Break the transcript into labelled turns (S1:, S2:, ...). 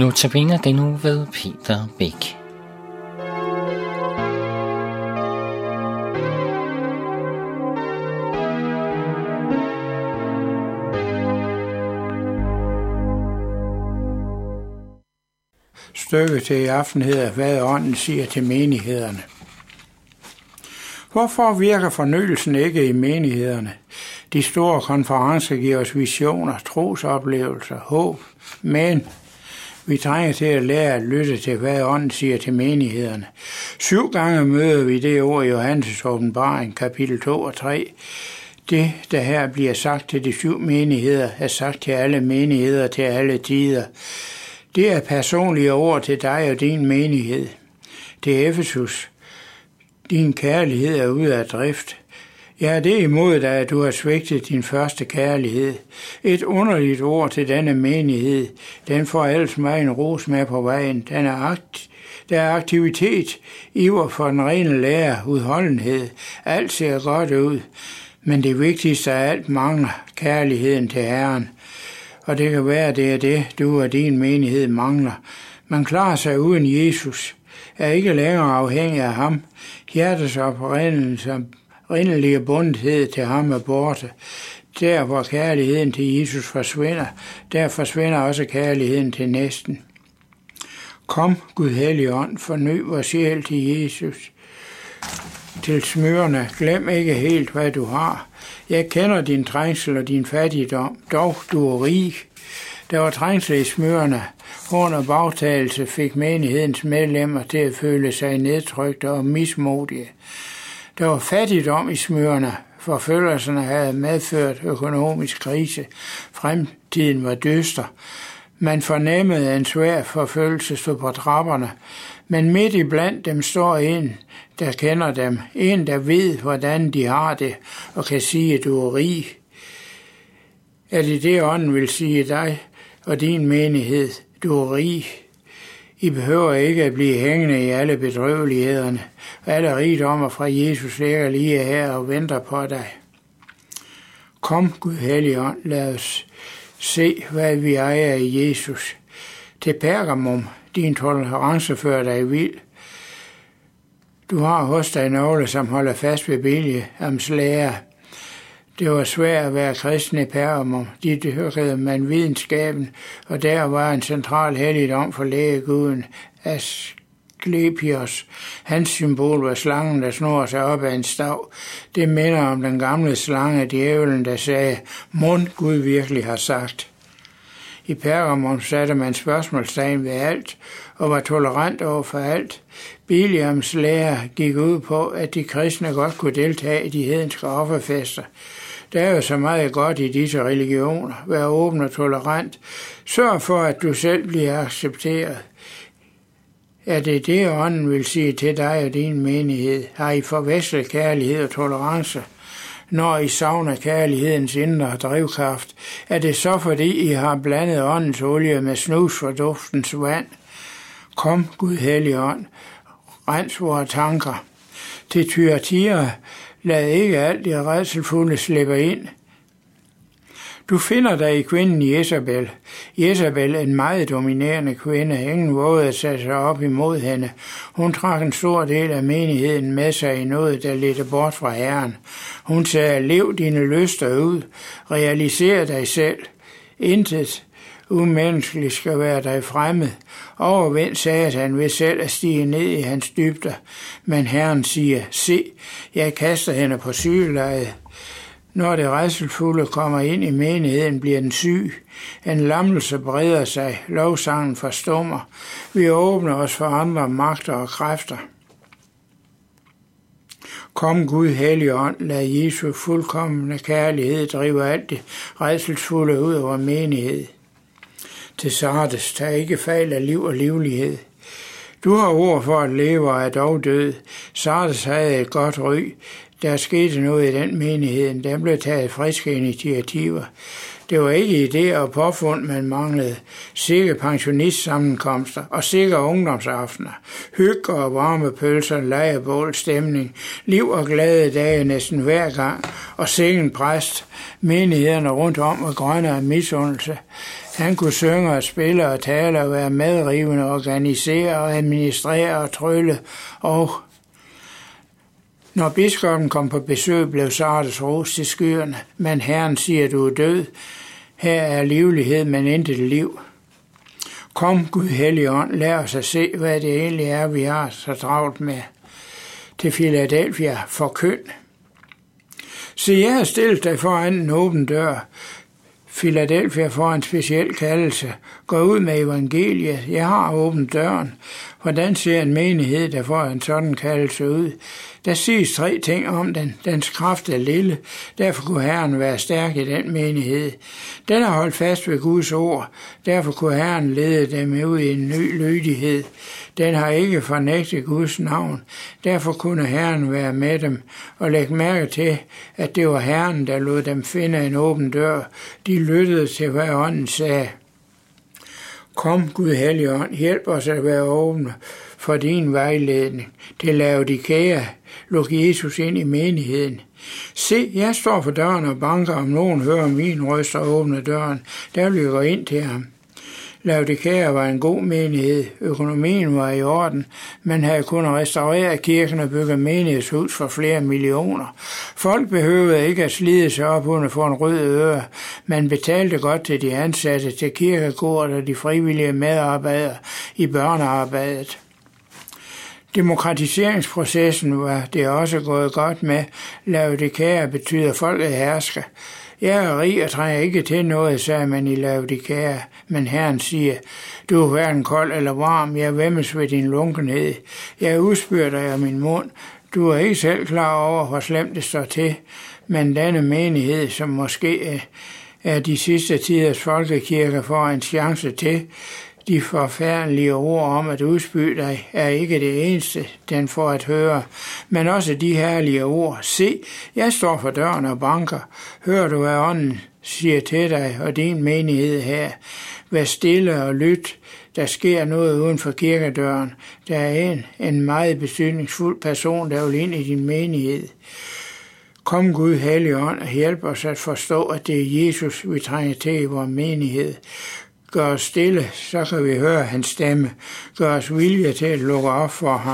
S1: Nu tabiner det nu ved Peter Bæk.
S2: Stykket til i aften hedder, hvad ånden siger til menighederne. Hvorfor virker fornyelsen ikke i menighederne? De store konferencer giver os visioner, trosoplevelser, håb, men vi trænger til at lære at lytte til, hvad ånden siger til menighederne. Syv gange møder vi det ord i Johannes åbenbaring, kapitel 2 og 3. Det, der her bliver sagt til de syv menigheder, er sagt til alle menigheder til alle tider. Det er personlige ord til dig og din menighed. Det er Efesus. Din kærlighed er ude af drift. Ja, det imod dig, at du har svigtet din første kærlighed. Et underligt ord til denne menighed. Den får ellers mig en ros med på vejen. Den er akt, der er aktivitet, iver for den rene lære, udholdenhed. Alt ser godt ud, men det vigtigste af alt mangler kærligheden til Herren. Og det kan være, det er det, du og din menighed mangler. Man klarer sig uden Jesus, er ikke længere afhængig af ham. Hjertets oprindelse rindelige bundhed til ham er borte. Der, hvor kærligheden til Jesus forsvinder, der forsvinder også kærligheden til næsten. Kom, Gud Helligånd, forny vores sjæl til Jesus. Til smørene, glem ikke helt, hvad du har. Jeg kender din trængsel og din fattigdom, dog du er rig. Der var trængsel i smørene. Under bagtagelse fik menighedens medlemmer til at føle sig nedtrykte og mismodige. Der var fattigdom i smørene. Forfølgelserne havde medført økonomisk krise. Fremtiden var dyster. Man fornemmede en svær forfølgelse stod på trapperne. Men midt i blandt dem står en, der kender dem. En, der ved, hvordan de har det, og kan sige, at du er rig. Er det det, ånden vil sige dig og din menighed? Du er rig. I behøver ikke at blive hængende i alle bedrøvelighederne. Alle rigdommer fra Jesus ligger lige her og venter på dig. Kom, Gud Helligånd, lad os se, hvad vi ejer i Jesus. Til Pergamum, din tolerance fører dig vild. Du har hos dig nogle, som holder fast ved Biliams lære. Det var svært at være kristen i Pergamum. De dyrkede man videnskaben, og der var en central helligdom for lægeguden Asklepios. Hans symbol var slangen, der snor sig op af en stav. Det minder om den gamle slange, djævlen, der sagde, mund Gud virkelig har sagt. I Pergamum satte man spørgsmålstegn ved alt og var tolerant over for alt. Biliams lære gik ud på, at de kristne godt kunne deltage i de hedenske offerfester. Der er jo så meget godt i disse religioner. Vær åben og tolerant. Sørg for, at du selv bliver accepteret. Er det det, ånden vil sige til dig og din menighed? Har I forvæslet kærlighed og tolerance? Når I savner kærlighedens indre drivkraft, er det så fordi I har blandet åndens olie med snus for duftens vand? Kom, Gud Helligånd, rens vores tanker. Til Thyatira Lad ikke alt det redselfulde slippe ind. Du finder dig i kvinden Jezabel. Jezabel en meget dominerende kvinde. Ingen vågede at sætte sig op imod hende. Hun trak en stor del af menigheden med sig i noget, der ledte bort fra Herren. Hun sagde, lev dine lyster ud. Realiser dig selv. Intet umenneskeligt skal være dig fremmed. Overvind satan han ved selv at stige ned i hans dybder. Men Herren siger, se, jeg kaster hende på sygelejet. Når det redselfulde kommer ind i menigheden, bliver den syg. En lammelse breder sig, lovsangen forstummer. Vi åbner os for andre magter og kræfter. Kom Gud Helligånd, lad Jesu fuldkommende kærlighed drive alt det redselsfulde ud over menighed til Sardes, tag ikke fejl af liv og livlighed. Du har ord for at leve og er dog død. Sardes havde et godt ry. Der skete noget i den menighed. Der blev taget friske initiativer. Det var ikke idéer og påfund, man manglede. Sikke pensionistsammenkomster og sikre ungdomsaftener. Hygge og varme pølser, lejebål, stemning. Liv og glade dage næsten hver gang. Og sengen præst. Menighederne rundt om og grønne af misundelse. Han kunne synge og spille og tale og være medrivende, organisere og administrere og trylle. Og når biskoppen kom på besøg, blev Sardes ros til skyerne. Men Herren siger, du er død. Her er livlighed, men intet liv. Kom, Gud Helligånd, lad os at se, hvad det egentlig er, vi har så travlt med. Til Philadelphia for køn. Se, jeg har stillet dig foran en åben dør. Philadelphia får en speciel kaldelse. Gå ud med evangeliet. Jeg har åbent døren. Hvordan ser en menighed, der får en sådan kaldelse ud? Der siges tre ting om den. Dens kraft er lille. Derfor kunne Herren være stærk i den menighed. Den har holdt fast ved Guds ord. Derfor kunne Herren lede dem ud i en ny lydighed. Den har ikke fornægtet Guds navn. Derfor kunne Herren være med dem og lægge mærke til, at det var Herren, der lod dem finde en åben dør. De lyttede til, hvad ånden sagde. Kom, Gud Helligånd, hjælp os at være åbne for din vejledning. Til Laodikea, luk Jesus ind i menigheden. Se, jeg står for døren og banker, om nogen hører min røst og åbner døren. Der vil jeg gå ind til ham. Laodikea var en god menighed. Økonomien var i orden. Man havde kun restaureret kirken og bygget menighedshus for flere millioner. Folk behøvede ikke at slide sig op under for en rød øre. Man betalte godt til de ansatte, til kirkegården og de frivillige medarbejdere i børnearbejdet. Demokratiseringsprocessen var det også gået godt med. Laodikea betyder folket hersker. Jeg er rig og trænger ikke til noget, sagde man i Laodikea, men Herren siger, du er hverken kold eller varm, jeg vemmes ved din lunkenhed. Jeg udspyrer dig af min mund. Du er ikke selv klar over, hvor slemt det står til, men denne menighed, som måske er de sidste tiders folkekirke, får en chance til, de forfærdelige ord om at udspy dig er ikke det eneste, den får at høre, men også de herlige ord. Se, jeg står for døren og banker. Hører du, hvad ånden siger til dig og din menighed her. Vær stille og lyt. Der sker noget uden for kirkedøren. Der er en, en meget betydningsfuld person, der vil ind i din menighed. Kom Gud, Helligånd, og hjælp os at forstå, at det er Jesus, vi trænger til i vores menighed. Gør os stille, så kan vi høre hans stemme. Gør os vilje til at lukke op for ham.